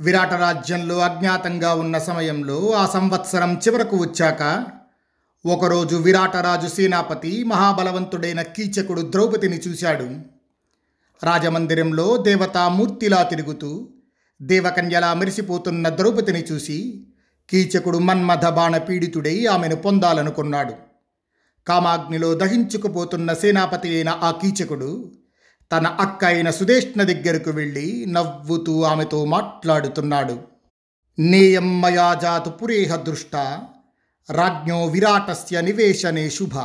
విరాట రాజ్యంలో అజ్ఞాతంగా ఉన్న సమయంలో ఆ సంవత్సరం చివరకు వచ్చాక ఒకరోజు విరాటరాజు సేనాపతి మహాబలవంతుడైన కీచకుడు ద్రౌపదిని చూశాడు. రాజమందిరంలో దేవతామూర్తిలా తిరుగుతూ దేవకన్యలా మెరిసిపోతున్న ద్రౌపదిని చూసి కీచకుడు మన్మథ బాణ పీడితుడై ఆమెను పొందాలనుకున్నాడు. కామాగ్నిలో దహించుకుపోతున్న సేనాపతి అయిన ఆ కీచకుడు తన అక్క అయిన సుదేష్ణ దగ్గరకు వెళ్ళి నవ్వుతూ ఆమెతో మాట్లాడుతున్నాడు. నేయమ్మయాజాతు జాతు పురేహ దృష్ట రాజ్ఞో విరాటస్య నివేశనే శుభ.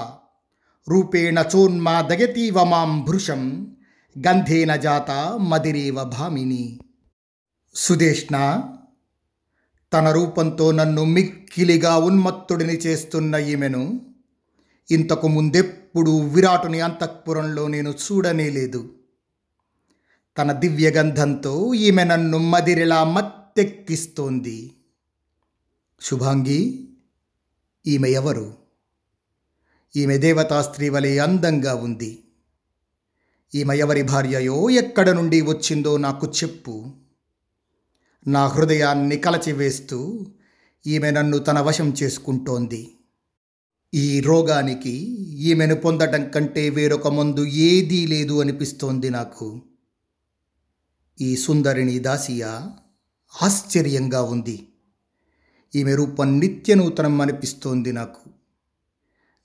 రూపేణ చోన్మాదయతీవ మాం భృశం గంధేన జాత మదిరేవ భామిని. సుదేష్ణ తన రూపంతో నన్ను మిక్కిలిగా ఉన్మత్తుడిని చేస్తున్న ఈమెను ఇంతకు ముందెప్పుడు విరాటుని అంతఃపురంలో నేను చూడనే లేదు. తన దివ్యగంధంతో ఈమె నన్ను మదిరిలా మత్తెక్కిస్తోంది. శుభాంగి ఈమె ఎవరు? ఈమె దేవతా స్త్రీ వలె అందంగా ఉంది. ఈమె ఎవరి భార్యయో ఎక్కడ నుండి వచ్చిందో నాకు చెప్పు. నా హృదయాన్ని కలచివేస్తూ ఈమె నన్ను తన వశం చేసుకుంటోంది. ఈ రోగానికి ఈమెను పొందటం కంటే వేరొక మందు ఏదీ లేదు అనిపిస్తోంది నాకు. ఈ సుందరిని దాసియా ఆశ్చర్యంగా ఉంది. ఈమె రూపం నిత్యనూతనం అనిపిస్తోంది నాకు.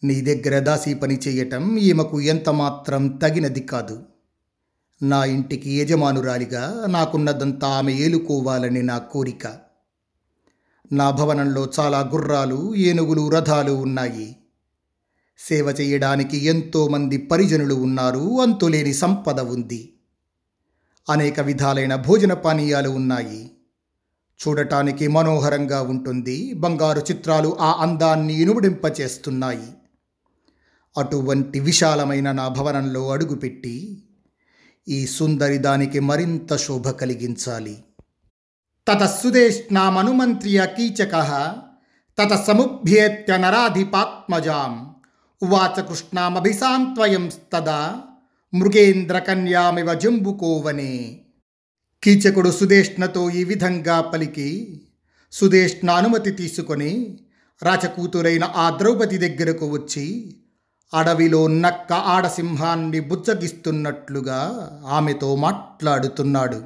నీ దగ్గర దాసి పని చేయటం ఈమెకు ఎంతమాత్రం తగినది కాదు. నా ఇంటికి యజమానురాలిగా నాకున్నదంతా ఆమె ఏలుకోవాలని నా కోరిక. నా భవనంలో చాలా గుర్రాలు ఏనుగులు రథాలు ఉన్నాయి. సేవ చేయడానికి ఎంతోమంది పరిజనులు ఉన్నారు అంతులేని సంపద ఉంది. అనేక విధాలైన భోజన పానీయాలు ఉన్నాయి. చూడటానికి మనోహరంగా ఉంటుంది. బంగారు చిత్రాలు ఆ అందాన్ని ఇనుముడింపచేస్తున్నాయి. అటువంటి విశాలమైన నా భవనంలో అడుగుపెట్టి ఈ సుందరి దానికి మరింత శోభ కలిగించాలి. తతస్సుదేష్నామనుమంత్ర్య కీచక తత సముభ్యేత్య నరాధిపాత్మజాం. ఉవాచ కృష్ణామభిసాంత్వయంస్తదా మృగేంద్రకన్యామివ జంబుకోవనే. కీచకుడు సుదేష్ణతో ఈ విధంగా పలికి సుదేష్ణ అనుమతి తీసుకొని రాచకూతురైన ఆ ద్రౌపది దగ్గరకు వచ్చి అడవిలో నక్క ఆడసింహాన్ని బుజ్జగిస్తున్నట్లుగా ఆమెతో మాట్లాడుతున్నాడు.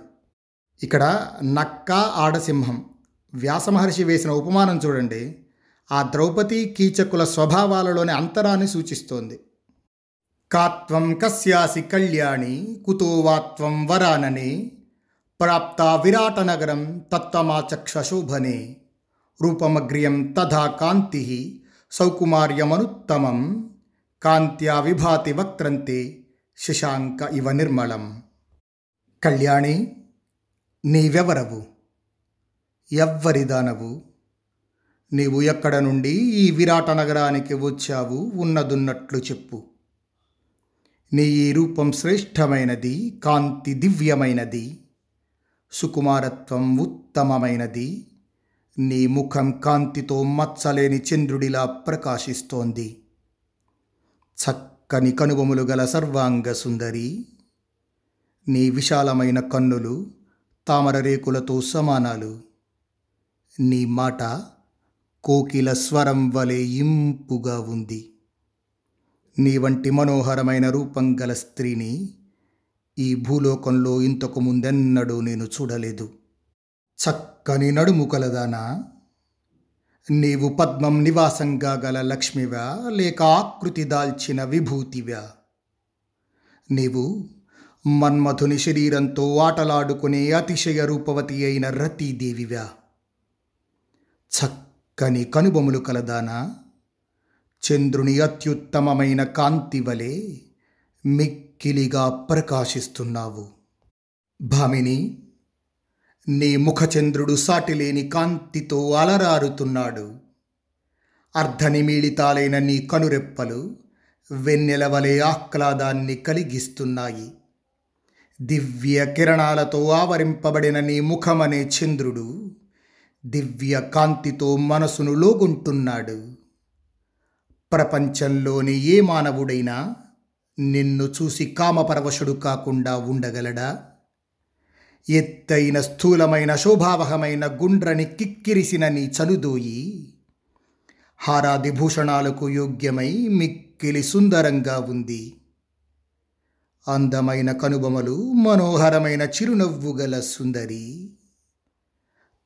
ఇక్కడ నక్క ఆడసింహం. వ్యాసమహర్షి వేసిన ఉపమానం చూడండి. ఆ ద్రౌపది కీచకుల స్వభావాలలోని అంతరాన్ని సూచిస్తోంది. కాత్వం కస్యాసి కళ్యాణి కుతో వాత్వం వరాననే ప్రాప్త విరాటనగరం తత్వమాచక్షశోభనే రూపమగ్రియం తథా కాంతి సౌకుమార్యమనుత్తమం కాంత్యా విభాతి వక్త్రంతే శశాంక ఇవ నిర్మలం కళ్యాణి నీవెవరవు? ఎవ్వరిదానవు? నీవు ఎక్కడ నుండి ఈ విరాట నగరానికి వచ్చావు ఉన్నదున్నట్లు చెప్పు. నీ ఈ రూపం శ్రేష్టమైనది కాంతి దివ్యమైనది సుకుమారత్వం ఉత్తమమైనది నీ ముఖం కాంతితో మచ్చలేని చంద్రుడిలా ప్రకాశిస్తోంది. చక్కని కనుబొములు గల సర్వాంగ సుందరి నీ విశాలమైన కన్నులు తామర రేకులతో సమానాలు నీ మాట కోకిల స్వరం వలె ఇంపుగా ఉంది. నీ వంటి మనోహరమైన రూపం గల స్త్రీని ఈ భూలోకంలో ఇంతకు ముందెన్నడూ నేను చూడలేదు. చక్కని నడుము కలదానా? నీవు పద్మం నివాసంగా గల లక్ష్మివా? లేక ఆకృతి దాల్చిన విభూతివా? నీవు మన్మథుని శరీరంతో ఆటలాడుకునే అతిశయ రూపవతి అయిన రతీదేవివా? కని కనుబొములు కలదానా? చంద్రుని అత్యుత్తమమైన కాంతి వలె మిక్కిలిగా ప్రకాశిస్తున్నావు. భామిని నీ ముఖచంద్రుడు సాటిలేని కాంతితో అలరారుతున్నాడు. అర్ధనిమీళితాలైన నీ కనురెప్పలు వెన్నెల వలె ఆహ్లాదాన్ని కలిగిస్తున్నాయి. దివ్య కిరణాలతో ఆవరింపబడిన నీ ముఖమనే చంద్రుడు. దివ్య కాంతితో మనసును లోగుంటున్నాడు. ప్రపంచంలోని ఏ మానవుడైనా నిన్ను చూసి కామపరవశుడు కాకుండా ఉండగలడా? ఎత్తైన స్థూలమైన శోభావహమైన గుండ్రని కిక్కిరిసిన నీ చనుదోయి హారాదిభూషణాలకు యోగ్యమై మిక్కిలి సుందరంగా ఉంది. అందమైన కనుబొమలు మనోహరమైన చిరునవ్వు గల సుందరి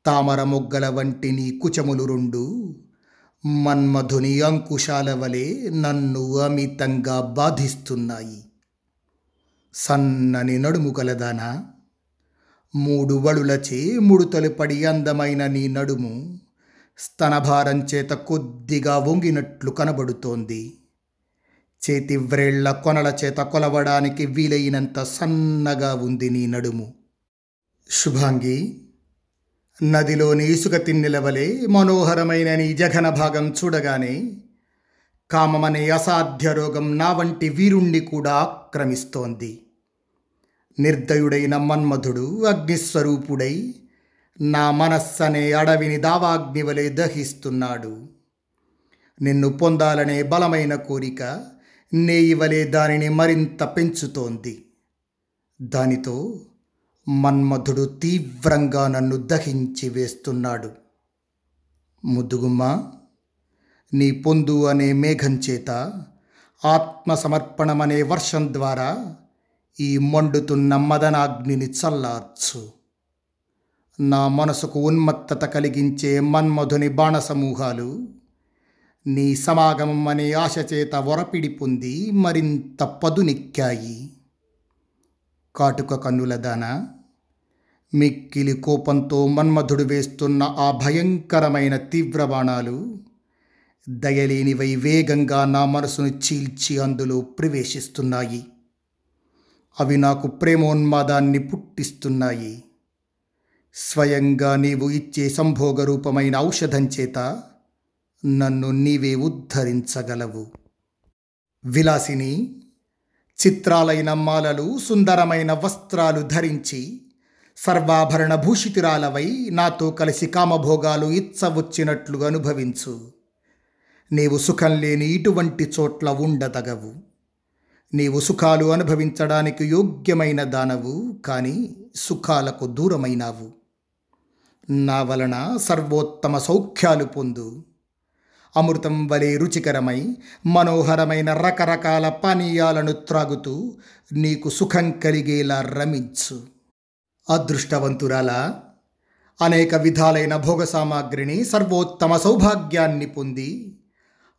తామర మొగ్గల వంటి నీ కుచములు రెండు. మన్మధుని అంకుశాల వలె నన్ను అమితంగా బాధిస్తున్నాయి. సన్నని నడుము కలదానా మూడు వడులచే ముడుతలు పడి అందమైన నీ నడుము స్తనభారం చేత కొద్దిగా వంగినట్లు కనబడుతోంది. చేతి వ్రేళ్ళ కొనల చేత కొలవడానికి వీలైనంత సన్నగా ఉంది నీ నడుము. శుభాంగి. నదిలోని ఇసుక తిన్నెలవలే మనోహరమైన నీ జఘన భాగం చూడగానే కామమనే అసాధ్య రోగం నా వంటి వీరుణ్ణి కూడా ఆక్రమిస్తోంది. నిర్దయుడైన మన్మధుడు అగ్నిస్వరూపుడై నా మనస్సనే అడవిని దావాగ్ని వలె దహిస్తున్నాడు. నిన్ను పొందాలనే బలమైన కోరిక నేయి వలె దానిని మరింత పెంచుతోంది. దానితో మన్మధుడు తీవ్రంగా నన్ను దహించి వేస్తున్నాడు. ముద్దుగుమ్మ నీ పొందు అనే మేఘం చేత ఆత్మసమర్పణమనే వర్షం ద్వారా ఈ మండుతున్న మదనాగ్నిని చల్లార్చు. నా మనసుకు ఉన్మత్తత కలిగించే మన్మధుని బాణసమూహాలు నీ సమాగమం అనే ఆశ చేత వరపిడి పొంది మరింత పదునెక్కాయి. కాటుక కన్నులదానా మిక్కిలి కోపంతో మన్మధుడు వేస్తున్న ఆ భయంకరమైన తీవ్ర బాణాలు దయలేనివై వేగంగా నా మనసును చీల్చి అందులో ప్రవేశిస్తున్నాయి. అవి నాకు ప్రేమోన్మాదాన్ని పుట్టిస్తున్నాయి. స్వయంగా నీవు ఇచ్చే సంభోగ రూపమైన ఔషధం చేత నన్ను నీవే ఉద్ధరించగలవు. విలాసిని చిత్రాలైన మాలలు సుందరమైన వస్త్రాలు ధరించి సర్వాభరణ భూషితిరాలవై నాతో కలిసి కామభోగాలు ఇచ్చవచ్చినట్లు అనుభవించు. నీవు సుఖం లేని ఇటువంటి చోట్ల ఉండదగవు నీవు సుఖాలు అనుభవించడానికి యోగ్యమైన దానవు కానీ సుఖాలకు దూరమైనావు. నా వలన సర్వోత్తమ సౌఖ్యాలు పొందు. అమృతం వలె రుచికరమై మనోహరమైన రకరకాల పానీయాలను త్రాగుతూ నీకు సుఖం కలిగేలా రమించు. అదృష్టవంతురాల. అనేక విధాలైన భోగ సామాగ్రిని సర్వోత్తమ సౌభాగ్యాన్ని పొంది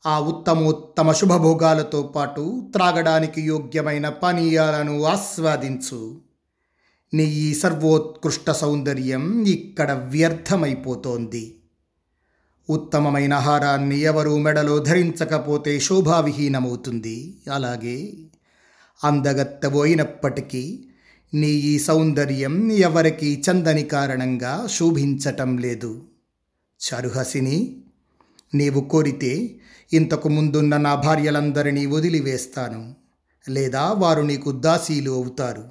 ఆ ఉత్తమోత్తమ శుభభోగాలతో పాటు త్రాగడానికి యోగ్యమైన పానీయాలను ఆస్వాదించు. నీ ఈ సర్వోత్కృష్ట సౌందర్యం ఇక్కడ వ్యర్థమైపోతోంది. ఉత్తమమైన ఆహారాన్ని ఎవరు మెడలో ధరించకపోతే శోభావిహీనమవుతుంది. అలాగే అందగత్తబోయినప్పటికీ నీ ఈ సౌందర్యం ఎవరికి చందని కారణంగా శోభించటం లేదు. చరుహసిని నీవు కోరితే ఇంతకు ముందున్న నా భార్యలందరినీ వదిలివేస్తాను లేదా వారు నీకు దాసీలు అవుతారు.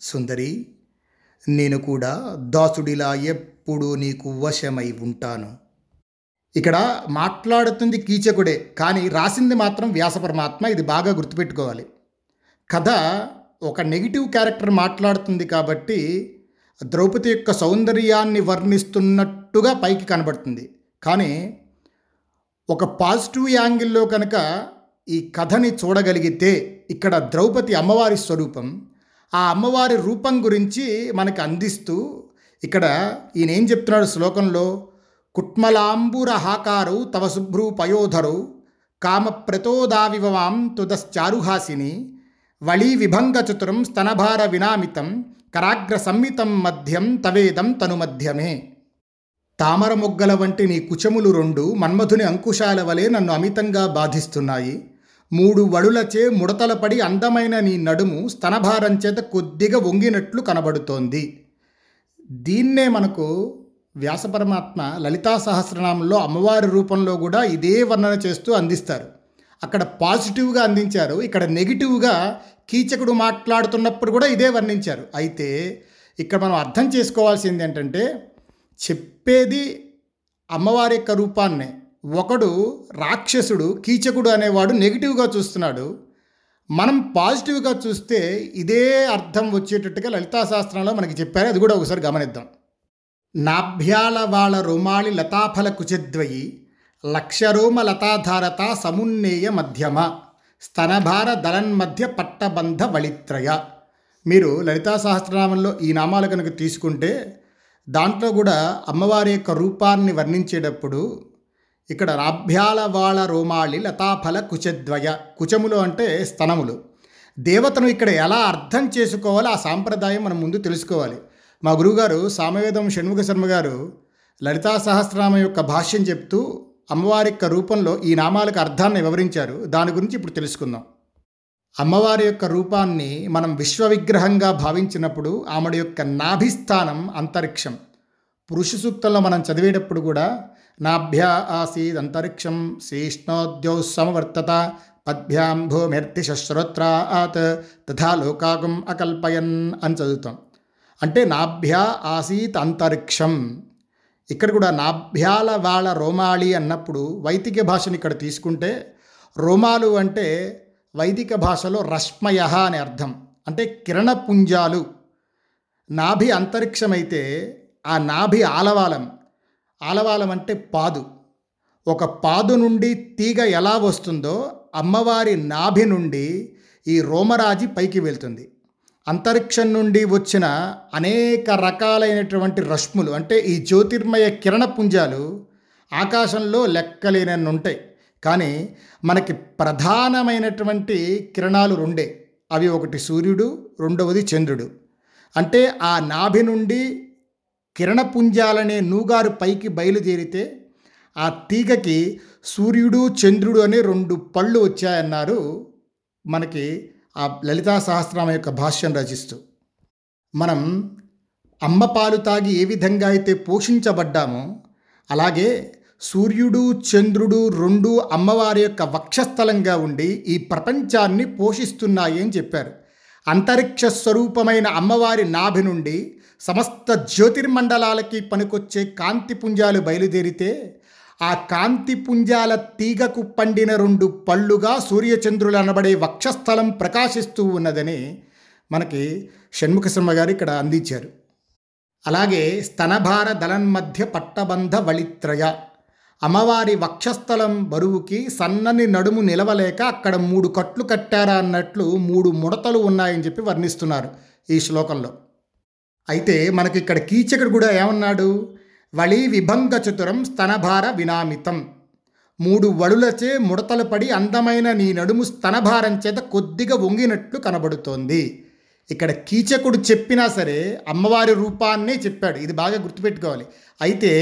సుందరి నేను కూడా దాసుడిలా ఎప్పుడూ నీకు వశమై ఉంటాను. ఇక్కడ మాట్లాడుతుంది కీచకుడే కానీ రాసింది మాత్రం వ్యాస పరమాత్మ ఇది బాగా గుర్తుపెట్టుకోవాలి. కథ ఒక నెగిటివ్ క్యారెక్టర్ మాట్లాడుతుంది కాబట్టి ద్రౌపది యొక్క సౌందర్యాన్ని వర్ణిస్తున్నట్టుగా పైకి కనబడుతుంది. కానీ ఒక పాజిటివ్ యాంగిల్లో కనుక ఈ కథని చూడగలిగితే ఇక్కడ ద్రౌపది అమ్మవారి స్వరూపం ఆ అమ్మవారి రూపం గురించి మనకు అందిస్తూ ఇక్కడ ఈయన ఏం చెప్తున్నాడు శ్లోకంలో? కుట్మలాంబుర హాకారు తవ శుభ్రూ పయోధరు కామ ప్రతోదావివాం తుదశ్చారుహాసిని వళీ విభంగచతురం స్తనభార వినామితం కరాగ్ర సంమితం మధ్యం తవేదం తను మధ్యమే. తామర మొగ్గల వంటి నీ కుచములు రెండు మన్మధుని అంకుశాల వలె నన్ను అమితంగా బాధిస్తున్నాయి. మూడు వడులచే ముడతలపడి అందమైన నీ నడుము స్తనభారం చేత కొద్దిగా వంగినట్లు కనబడుతోంది. దీన్నే మనకు వ్యాసపరమాత్మ లలితా సహస్రనామంలో అమ్మవారి రూపంలో కూడా ఇదే వర్ణన చేస్తూ అందిస్తారు. అక్కడ పాజిటివ్గా అందించారు. ఇక్కడ నెగిటివ్గా కీచకుడు మాట్లాడుతున్నప్పుడు కూడా ఇదే వర్ణించారు. అయితే ఇక్కడ మనం అర్థం చేసుకోవాల్సింది ఏంటంటే చెప్పేది అమ్మవారి యొక్క రూపాన్నే. ఒకడు రాక్షసుడు కీచకుడు అనేవాడు నెగిటివ్గా చూస్తున్నాడు. మనం పాజిటివ్గా చూస్తే ఇదే అర్థం వచ్చేటట్టుగా లలితా శాస్త్రంలో మనకి చెప్పారు. అది కూడా ఒకసారి గమనిద్దాం. నాభ్యాల వాళ్ళ రుమాళి లతాఫల కుచద్వయి లక్షరోమ లతాధారత సమున్నేయ మధ్యమ స్తనభార దళన్మధ్య పట్టబంధ వళిత్రయ. మీరు లలితా సహస్రనామంలో ఈ నామాలు కనుక తీసుకుంటే దాంట్లో కూడా అమ్మవారి యొక్క రూపాన్ని వర్ణించేటప్పుడు ఇక్కడ నాభ్యాల వాళ్ళ రోమాళి లతాఫల కుచద్వయ కుచములు అంటే స్తనములు. దేవతను ఇక్కడ ఎలా అర్థం చేసుకోవాలో ఆ సాంప్రదాయం మనం ముందు తెలుసుకోవాలి. మా గురువుగారు సామవేదం షణ్ముఖ శర్మ గారు లలితా సహస్రనామ యొక్క భాష్యం చెప్తూ అమ్మవారి యొక్క రూపంలో ఈ నామాలకు అర్థాన్ని వివరించారు. దాని గురించి ఇప్పుడు తెలుసుకుందాం. అమ్మవారి యొక్క రూపాన్ని మనం విశ్వ విగ్రహంగా భావించినప్పుడు ఆమెడ యొక్క నాభిస్థానం అంతరిక్షం. పురుష సూక్తంలో మనం చదివేటప్పుడు కూడా నాభ్యా ఆసీద్ అంతరిక్షం శ్రీష్ణోద్యౌ సమవర్తత పద్భ్యాం భూమిర్తి శశ్రోత్రాత్ తథా లోకాగం అకల్పయన్ అని చదువుతాం. అంటే నాభ్యా ఆసీత్ అంతరిక్షం ఇక్కడ కూడా నాభ్యాల వాళ్ళ రోమాళి అన్నప్పుడు వైదిక భాషని ఇక్కడ తీసుకుంటే రోమాలు అంటే వైదిక భాషలో రశ్మయ అని అర్థం. అంటే కిరణపుంజాలు నాభి అంతరిక్షమైతే ఆ నాభి ఆలవాలం. ఆలవాలం అంటే పాదు. ఒక పాదు నుండి తీగ ఎలా వస్తుందో అమ్మవారి నాభి నుండి ఈ రోమరాజి పైకి వెళ్తుంది. అంతరిక్షం నుండి వచ్చిన అనేక రకాలైనటువంటి రశ్ములు అంటే ఈ జ్యోతిర్మయ కిరణ పుంజాలు ఆకాశంలో లెక్కలేనన్ని ఉంటాయి కానీ మనకి ప్రధానమైనటువంటి కిరణాలు రెండే. అవి ఒకటి సూర్యుడు రెండవది చంద్రుడు. అంటే ఆ నాభి నుండి కిరణపుంజాలనే నూగారు పైకి బయలుదేరితే ఆ తీగకి సూర్యుడు చంద్రుడు అనే రెండు పళ్ళు వచ్చాయన్నారు మనకి ఆ లలితా సహస్రనామ యొక్క భాష్యం రచిస్తూ మనం అమ్మ పాలు తాగి ఏ విధంగా అయితే పోషించబడ్డామో అలాగే సూర్యుడు చంద్రుడు రెండు అమ్మవారి యొక్క వక్షస్థలంగా ఉండి ఈ ప్రపంచాన్ని పోషిస్తున్నాయి అని చెప్పారు. అంతరిక్ష స్వరూపమైన అమ్మవారి నాభి నుండి సమస్త జ్యోతిర్మండలాలకి పనికొచ్చే కాంతి పుంజాలు బయలుదేరితే ఆ కాంతి పుంజాల తీగకు పండిన రెండు పళ్ళుగా సూర్యచంద్రులు అనబడే వక్షస్థలం ప్రకాశిస్తూ ఉన్నదని మనకి షణ్ముఖ శర్మ గారు ఇక్కడ అందించారు. అలాగే స్తనభార దళన్మధ్య పట్టబంధ వళిత్రయ అమ్మవారి వక్షస్థలం బరువుకి సన్నని నడుము నిలవలేక అక్కడ మూడు కట్లు కట్టారా అన్నట్లు మూడు ముడతలు ఉన్నాయని చెప్పి వర్ణిస్తున్నారు ఈ శ్లోకంలో. అయితే మనకి ఇక్కడ కీచకుడు కూడా ఏమన్నాడు? వళి విభంగ చతురం స్తనభార వినామితం. మూడు వడులచే ముడతలు పడి అందమైన నీ నడుము స్తనభారం చేత కొద్దిగా వంగినట్లు కనబడుతోంది. ఇక్కడ కీచకుడు చెప్పినా సరే అమ్మవారి రూపాన్నే చెప్పాడు. ఇది బాగా గుర్తుపెట్టుకోవాలి. అయితే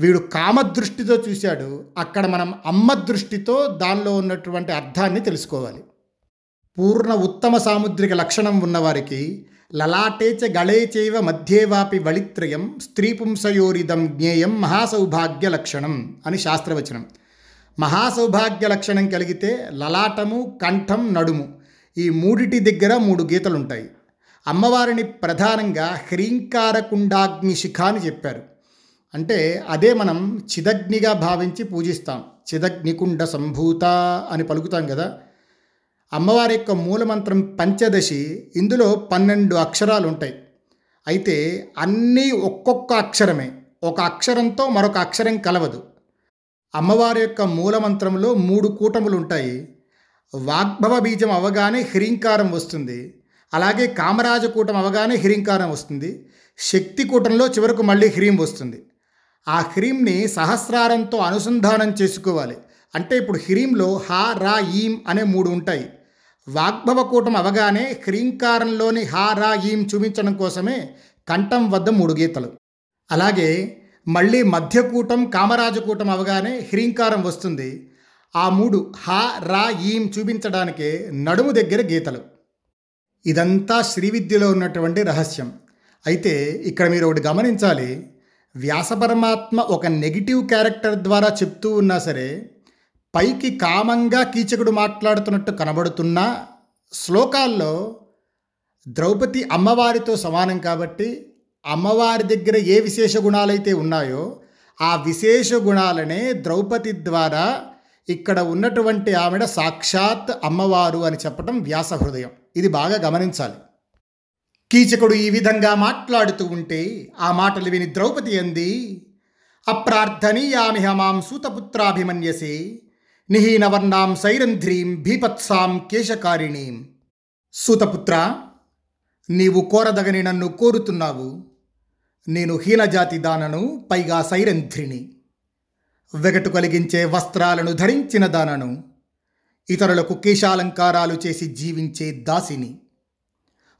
వీడు కామదృష్టితో చూశాడు. అక్కడ మనం అమ్మ దృష్టితో దానిలో ఉన్నటువంటి అర్థాన్ని తెలుసుకోవాలి. పూర్ణ ఉత్తమ సాముద్రిక లక్షణం ఉన్నవారికి లలాటే చ గళే చైవ మధ్యేవాపి వళిత్రయం స్త్రీపుంసయోరిదం జ్ఞేయం మహాసౌభాగ్య లక్షణం అని శాస్త్రవచనం. మహాసౌభాగ్య లక్షణం కలిగితే లలాటము కంఠం నడుము ఈ మూడిటి దగ్గర మూడు గీతలుంటాయి. అమ్మవారిని ప్రధానంగా హ్రీంకారకుండాగ్ని శిఖ అని చెప్పారు. అంటే అదే మనం చిదగ్నిగా భావించి పూజిస్తాం. చిదగ్నికుండ సంభూత అని పలుకుతాం కదా. అమ్మవారి యొక్క మూలమంత్రం పంచదశి ఇందులో పన్నెండు అక్షరాలు ఉంటాయి. అయితే అన్నీ ఒక్కొక్క అక్షరమే. ఒక అక్షరంతో మరొక అక్షరం కలవదు. అమ్మవారి యొక్క మూలమంత్రంలో మూడు కూటములు ఉంటాయి. వాగ్భవ బీజం అవగానే హ్రీంకారం వస్తుంది. అలాగే కామరాజకూటం అవగానే హ్రీంకారం వస్తుంది. శక్తి కూటంలో చివరకు మళ్ళీ హ్రీం వస్తుంది. ఆ హ్రీంని సహస్రారంతో అనుసంధానం చేసుకోవాలి. అంటే ఇప్పుడు హ్రీంలో హా రా ఈం అనే మూడు ఉంటాయి. వాగ్భవ కూటం అవగానే హ్రీంకారంలోని హా రా ఈం చూపించడం కోసమే కంఠం వద్ద మూడు గీతలు. అలాగే మళ్ళీ మధ్యకూటం కామరాజకూటం అవగానే హ్రీంకారం వస్తుంది. ఆ మూడు హా రా ఈం చూపించడానికే నడుము దగ్గర గీతలు. ఇదంతా శ్రీవిద్యలో ఉన్నటువంటి రహస్యం. అయితే ఇక్కడ మీరు ఒకటి గమనించాలి. వ్యాసపరమాత్మ ఒక నెగిటివ్ క్యారెక్టర్ ద్వారా చెప్తూ ఉన్నా సరే పైకి కామంగా కీచకుడు మాట్లాడుతున్నట్టు కనబడుతున్నా శ్లోకాల్లో ద్రౌపది అమ్మవారితో సమానం కాబట్టి అమ్మవారి దగ్గర ఏ విశేష గుణాలైతే ఉన్నాయో ఆ విశేష గుణాలనే ద్రౌపది ద్వారా ఇక్కడ ఉన్నటువంటి ఆవిడ సాక్షాత్ అమ్మవారు అని చెప్పడం వ్యాస హృదయం. ఇది బాగా గమనించాలి. కీచకుడు ఈ విధంగా మాట్లాడుతూ ఉంటే ఆ మాటలు విని ద్రౌపది అంది అప్రార్థనీయామిహ మాం సూతపుత్రాభిమన్యసే నిహీనవర్ణాం సైరంధ్రీం భీపత్సాం కేశకారిణీం సూతపుత్ర నీవు కోరదగని నన్ను కోరుతున్నావు. నేను హీనజాతి దానను పైగా సైరంధ్రిని. వెగటు కలిగించే వస్త్రాలను ధరించిన దానను ఇతరులకు కేశాలంకారాలు చేసి జీవించే దాసిని.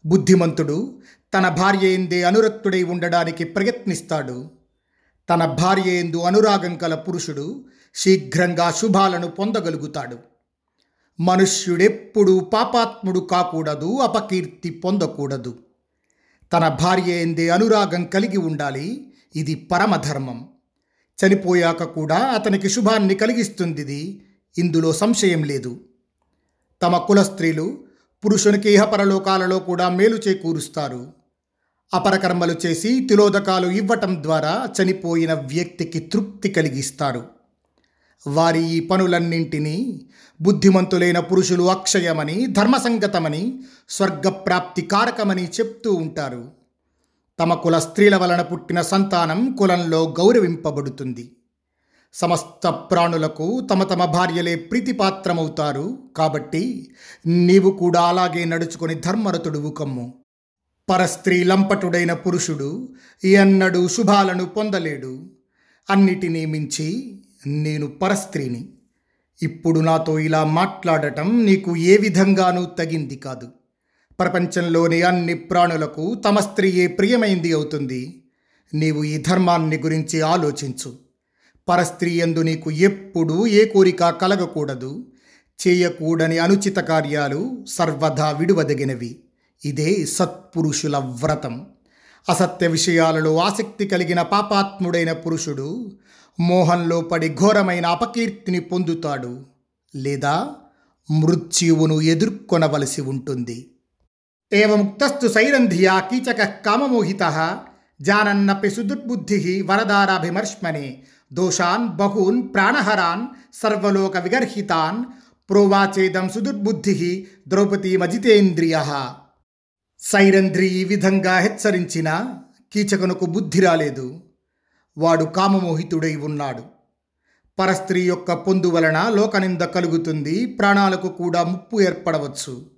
బుద్ధిమంతుడు తన భార్య ఎందే అనురక్తుడై ఉండడానికి ప్రయత్నిస్తాడు. తన భార్య ఎందు అనురాగం కల పురుషుడు శీఘ్రంగా శుభాలను పొందగలుగుతాడు. మనుష్యుడెప్పుడు పాపాత్ముడు కాకూడదు అపకీర్తి పొందకూడదు. తన భార్య ఎందే అనురాగం కలిగి ఉండాలి ఇది పరమధర్మం. చనిపోయాక కూడా అతనికి శుభాన్ని కలిగిస్తుంది ఇది ఇందులో సంశయం లేదు. తమ కుల స్త్రీలు పురుషునికి ఇహపరలోకాలలో కూడా మేలు చేకూరుస్తారు. అపరకర్మలు చేసి తిలోదకాలు ఇవ్వటం ద్వారా చనిపోయిన వ్యక్తికి తృప్తి కలిగిస్తారు. వారి ఈ పనులన్నింటినీ బుద్ధిమంతులైన పురుషులు అక్షయమని ధర్మసంగతమని స్వర్గప్రాప్తి కారకమని చెప్తూ ఉంటారు. తమ కుల స్త్రీల వలన పుట్టిన సంతానం కులంలో గౌరవింపబడుతుంది. సమస్త ప్రాణులకు తమ తమ భార్యలే ప్రీతిపాత్రమవుతారు. కాబట్టి నీవు కూడా అలాగే నడుచుకొని ధర్మరతుడువు కమ్ము. పరస్త్రీ లంపటుడైన పురుషుడు ఎన్నడూ శుభాలను పొందలేడు. అన్నిటినీ మించి నేను పరస్త్రీని. ఇప్పుడు నాతో ఇలా మాట్లాడటం నీకు ఏ విధంగానూ తగింది కాదు. ప్రపంచంలోని అన్ని ప్రాణులకు తమ స్త్రీయే ప్రియమైంది అవుతుంది. నీవు ఈ ధర్మాన్ని గురించి ఆలోచించు. పరస్త్రీ ఎందు నీకు ఎప్పుడూ ఏ కోరిక కలగకూడదు. చేయకూడని అనుచిత కార్యాలు సర్వదా విడువదగినవి. ఇదే సత్పురుషుల వ్రతం. అసత్య విషయాలలో ఆసక్తి కలిగిన పాపాత్ముడైన పురుషుడు మోహంలో పడి ఘోరమైన అపకీర్తిని పొందుతాడు. లేదా మృత్యువును ఎదుర్కొనవలసి ఉంటుంది. ఏముక్తస్తు సైరంధియా కీచక కామమోహిత జానన్నపి సుదుర్బుద్ధి వరదారాభిమర్ష్మణే దోషాన్ బహూన్ ప్రాణహరాన్ సర్వలోక విగర్హితాన్ ప్రోవాచేదం సుదుర్బుద్ధి ద్రౌపదీమజితేంద్రియ సైరంధ్రి ఈ విధంగా హెచ్చరించిన కీచకునకు బుద్ధి రాలేదు. వాడు కామమోహితుడై ఉన్నాడు. పరస్త్రీ యొక్క పొందు వలన లోకనింద కలుగుతుంది ప్రాణాలకు కూడా ముప్పు ఏర్పడవచ్చు.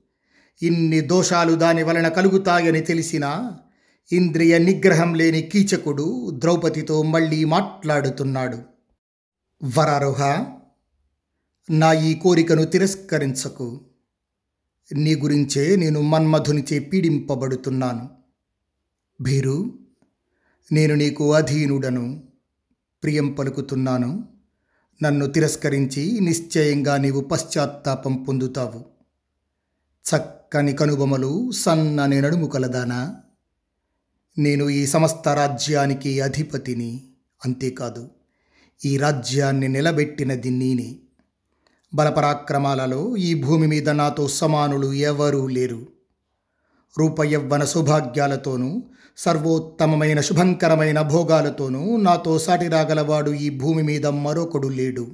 ఇన్ని దోషాలు దాని వలన కలుగుతాయని తెలిసినా ఇంద్రియ నిగ్రహం లేని కీచకుడు ద్రౌపదితో మళ్ళీ మాట్లాడుతున్నాడు. వరారోహ నా ఈ కోరికను తిరస్కరించకు. నీ గురించే నేను మన్మధునిచే పీడింపబడుతున్నాను. భీరు నేను నీకు అధీనుడను ప్రియం పలుకుతున్నాను. నన్ను తిరస్కరించి నిశ్చయంగా నీవు పశ్చాత్తాపం పొందుతావు. చక్కని కనుబొమలు సన్నని నడుము కలదానా నేను ఈ సమస్త రాజ్యానికి అధిపతిని అంతేకాదు ఈ రాజ్యాన్ని నిలబెట్టినది నేనే. బలపరాక్రమాలలో ఈ భూమి మీద నాతో సమానులు ఎవరూ లేరు. రూపయవ్వన సౌభాగ్యాలతోనూ సర్వోత్తమమైన శుభంకరమైన భోగాలతోనూ నాతో సాటి రాగలవాడు ఈ భూమి మీద మరొకడు లేడు.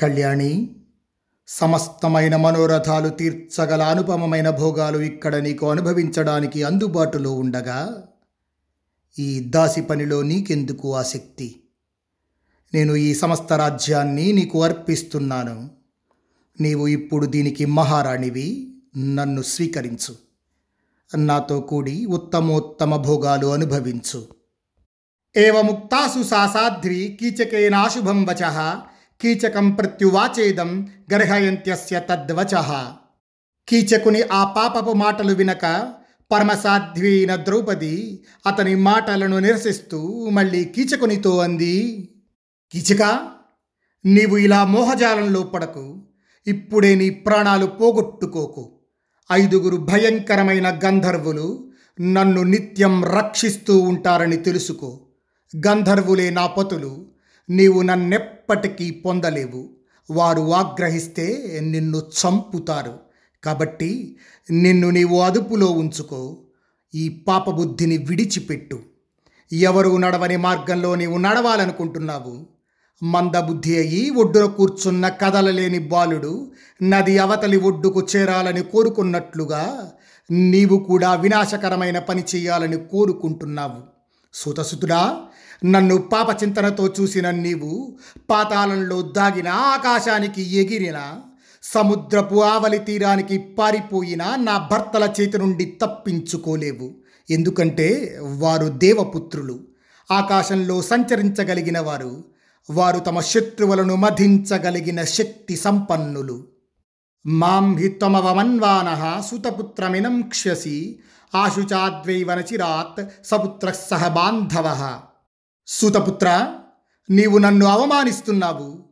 కళ్యాణి సమస్తమైన మనోరథాలు తీర్చగల అనుపమమైన భోగాలు ఇక్కడ నీకు అనుభవించడానికి అందుబాటులో ఉండగా ఈ దాసి పనిలో నీకెందుకు ఆసక్తి? నేను ఈ సమస్త రాజ్యాన్ని నీకు అర్పిస్తున్నాను. నీవు ఇప్పుడు దీనికి మహారాణివి. నన్ను స్వీకరించు. నాతో కూడి ఉత్తమోత్తమ భోగాలు అనుభవించు. ఏవముక్తాసు సా కీచకేనాశుభం వచ కీచకం ప్రత్యువాచేదం గర్హయంత్యస్య తద్వచ. కీచకుని ఆ పాపపు మాటలు వినక పరమసాధ్వీన ద్రౌపది అతని మాటలను నిరసిస్తూ మళ్ళీ కీచకునితో అంది కీచక నీవు ఇలా మోహజాలంలో పడకు ఇప్పుడే నీ ప్రాణాలు పోగొట్టుకోకు. ఐదుగురు భయంకరమైన గంధర్వులు నన్ను నిత్యం రక్షిస్తూ ఉంటారని తెలుసుకో. గంధర్వులే నా పతులు నీవు నన్నెప్పటికీ పొందలేవు. వారు ఆగ్రహిస్తే నిన్ను చంపుతారు. కాబట్టి నిన్ను నీవు అదుపులో ఉంచుకో. ఈ పాపబుద్ధిని విడిచిపెట్టు. ఎవరు నడవని మార్గంలో నీవు నడవాలనుకుంటున్నావు? మందబుద్ధి అయి ఒడ్డున కూర్చున్న కదలలేని బాలుడు నది అవతలి ఒడ్డుకు చేరాలని కోరుకున్నట్లుగా నీవు కూడా వినాశకరమైన పని చేయాలని కోరుకుంటున్నావు. సుతసుతుడా నన్ను పాపచింతనతో చూసిన నీవు పాతాళంలో దాగిన ఆకాశానికి ఎగిరిన సముద్రపు ఆవలి తీరానికి పారిపోయిన నా భర్తల చేతి నుండి తప్పించుకోలేవు. ఎందుకంటే వారు దేవపుత్రులు. ఆకాశంలో సంచరించగలిగిన వారు వారు తమ శత్రువులను మధించగలిగిన శక్తి సంపన్నులు. మాం హి త్వమవమన్వాన సుతపుత్రమినం క్ష్యసి ఆశుచాద్వైవనచిరాత్ సపుత్ర సహ బాంధవ. సుతపుత్ర నీవు నన్ను అవమానిస్తున్నావు.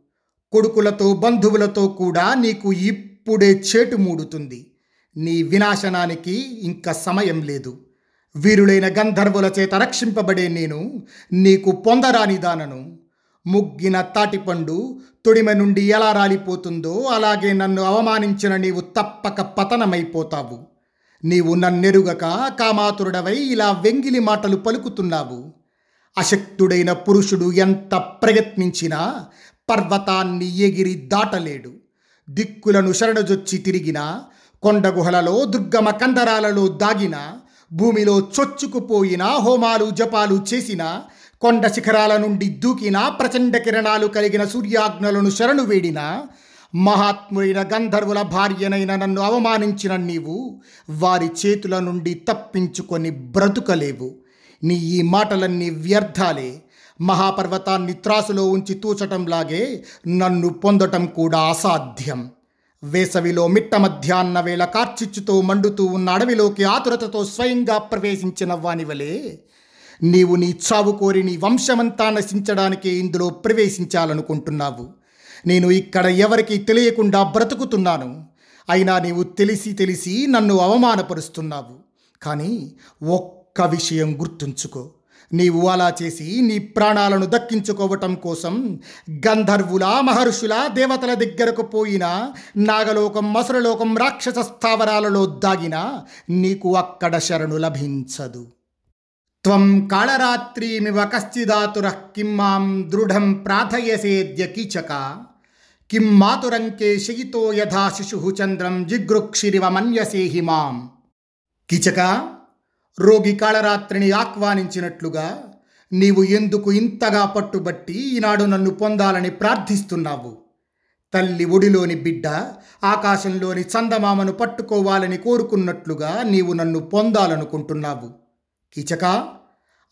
కొడుకులతో బంధువులతో కూడా నీకు ఇప్పుడే చేటు మూడుతుంది. నీ వినాశనానికి ఇంకా సమయం లేదు. వీరులైన గంధర్వుల చేత రక్షింపబడే నేను నీకు పొందరాని దానను ముగ్గిన తాటిపండు తొడిమ నుండి ఎలా రాలిపోతుందో అలాగే నన్ను అవమానించిన నీవు తప్పక పతనమైపోతావు. నీవు నన్నెరుగక కామాతురుడవై ఇలా వెంగిలి మాటలు పలుకుతున్నావు. అశక్తుడైన పురుషుడు ఎంత ప్రయత్నించినా పర్వతాన్ని ఎగిరి దాటలేడు. దిక్కులను శరణజొచ్చి తిరిగిన కొండ గుహలలో దుర్గమ కందరాలలో దాగినా భూమిలో చొచ్చుకుపోయిన హోమాలు జపాలు చేసినా కొండ శిఖరాల నుండి దూకిన ప్రచండ కిరణాలు కలిగిన సూర్యాగ్నులను శరణు వేడిన మహాత్ముడైన గంధర్వుల భార్యనైన నన్ను అవమానించిన నీవు వారి చేతుల నుండి తప్పించుకొని బ్రతుకలేవు. నీ ఈ మాటలన్నీ వ్యర్థాలే. మహాపర్వతాన్ని త్రాసులో ఉంచి తూచటంలాగే నన్ను పొందటం కూడా అసాధ్యం. వేసవిలో మిట్ట మధ్యాహ్న వేళ కార్చిచ్చుతో మండుతూ ఉన్న అడవిలోకి ఆతురతతో స్వయంగా ప్రవేశించిన వానివలే నీవు నీ చావు కోరి నీ వంశమంతా నశించడానికి ఇందులో ప్రవేశించాలనుకుంటున్నావు. నేను ఇక్కడ ఎవరికీ తెలియకుండా బ్రతుకుతున్నాను. అయినా నీవు తెలిసి తెలిసి నన్ను అవమానపరుస్తున్నావు. కానీ ఒక్క విషయం గుర్తుంచుకో. నీవు అలా చేసి నీ ప్రాణాలను దక్కించుకోవటం కోసం గంధర్వుల మహర్షుల దేవతల దగ్గరకు పోయిన నాగలోకం మసురలోకం రాక్షస స్థావరాలలో దాగిన నీకు అక్కడ శరణు లభించదు. త్వం కాళరాత్రిమివ కశ్చిదాతుర కిం మాం దృఢం ప్రార్థయసేద్య కీచక కిం మాతురంకే శయితో యథా శిశు చంద్రం జిగృక్షిరివ మన్యసేహి మాం కీచక రోగి కాళరాత్రిని ఆహ్వానించినట్లుగా నీవు ఎందుకు ఇంతగా పట్టుబట్టి ఈనాడు నన్ను పొందాలని ప్రార్థిస్తున్నావు? తల్లి ఒడిలోని బిడ్డ ఆకాశంలోని చందమామను పట్టుకోవాలని కోరుకున్నట్లుగా నీవు నన్ను పొందాలనుకుంటున్నావు. కీచక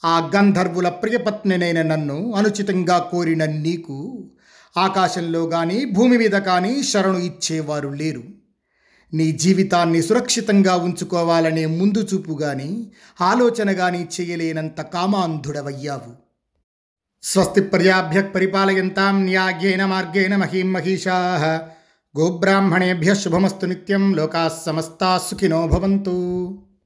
ఆ గంధర్వుల ప్రియపత్నినైన నన్ను అనుచితంగా కోరిన నీకు ఆకాశంలో కానీ భూమి మీద కానీ శరణు ఇచ్చేవారు లేరు. నీ జీవితాన్ని సురక్షితంగా ఉంచుకోవాలనే ముందు చూపు గాని ఆలోచన గాని చేయలేనంత కామాంధుడవయ్యావు. స్వస్తి పర్యాభ్య పరిపాలయంతాం న్యాయేన మార్గేణ మహీం మహిషా. గోబ్రాహ్మణేభ్య శుభమస్తు నిత్యం లోకా సమస్తా సుఖినో భవంతు.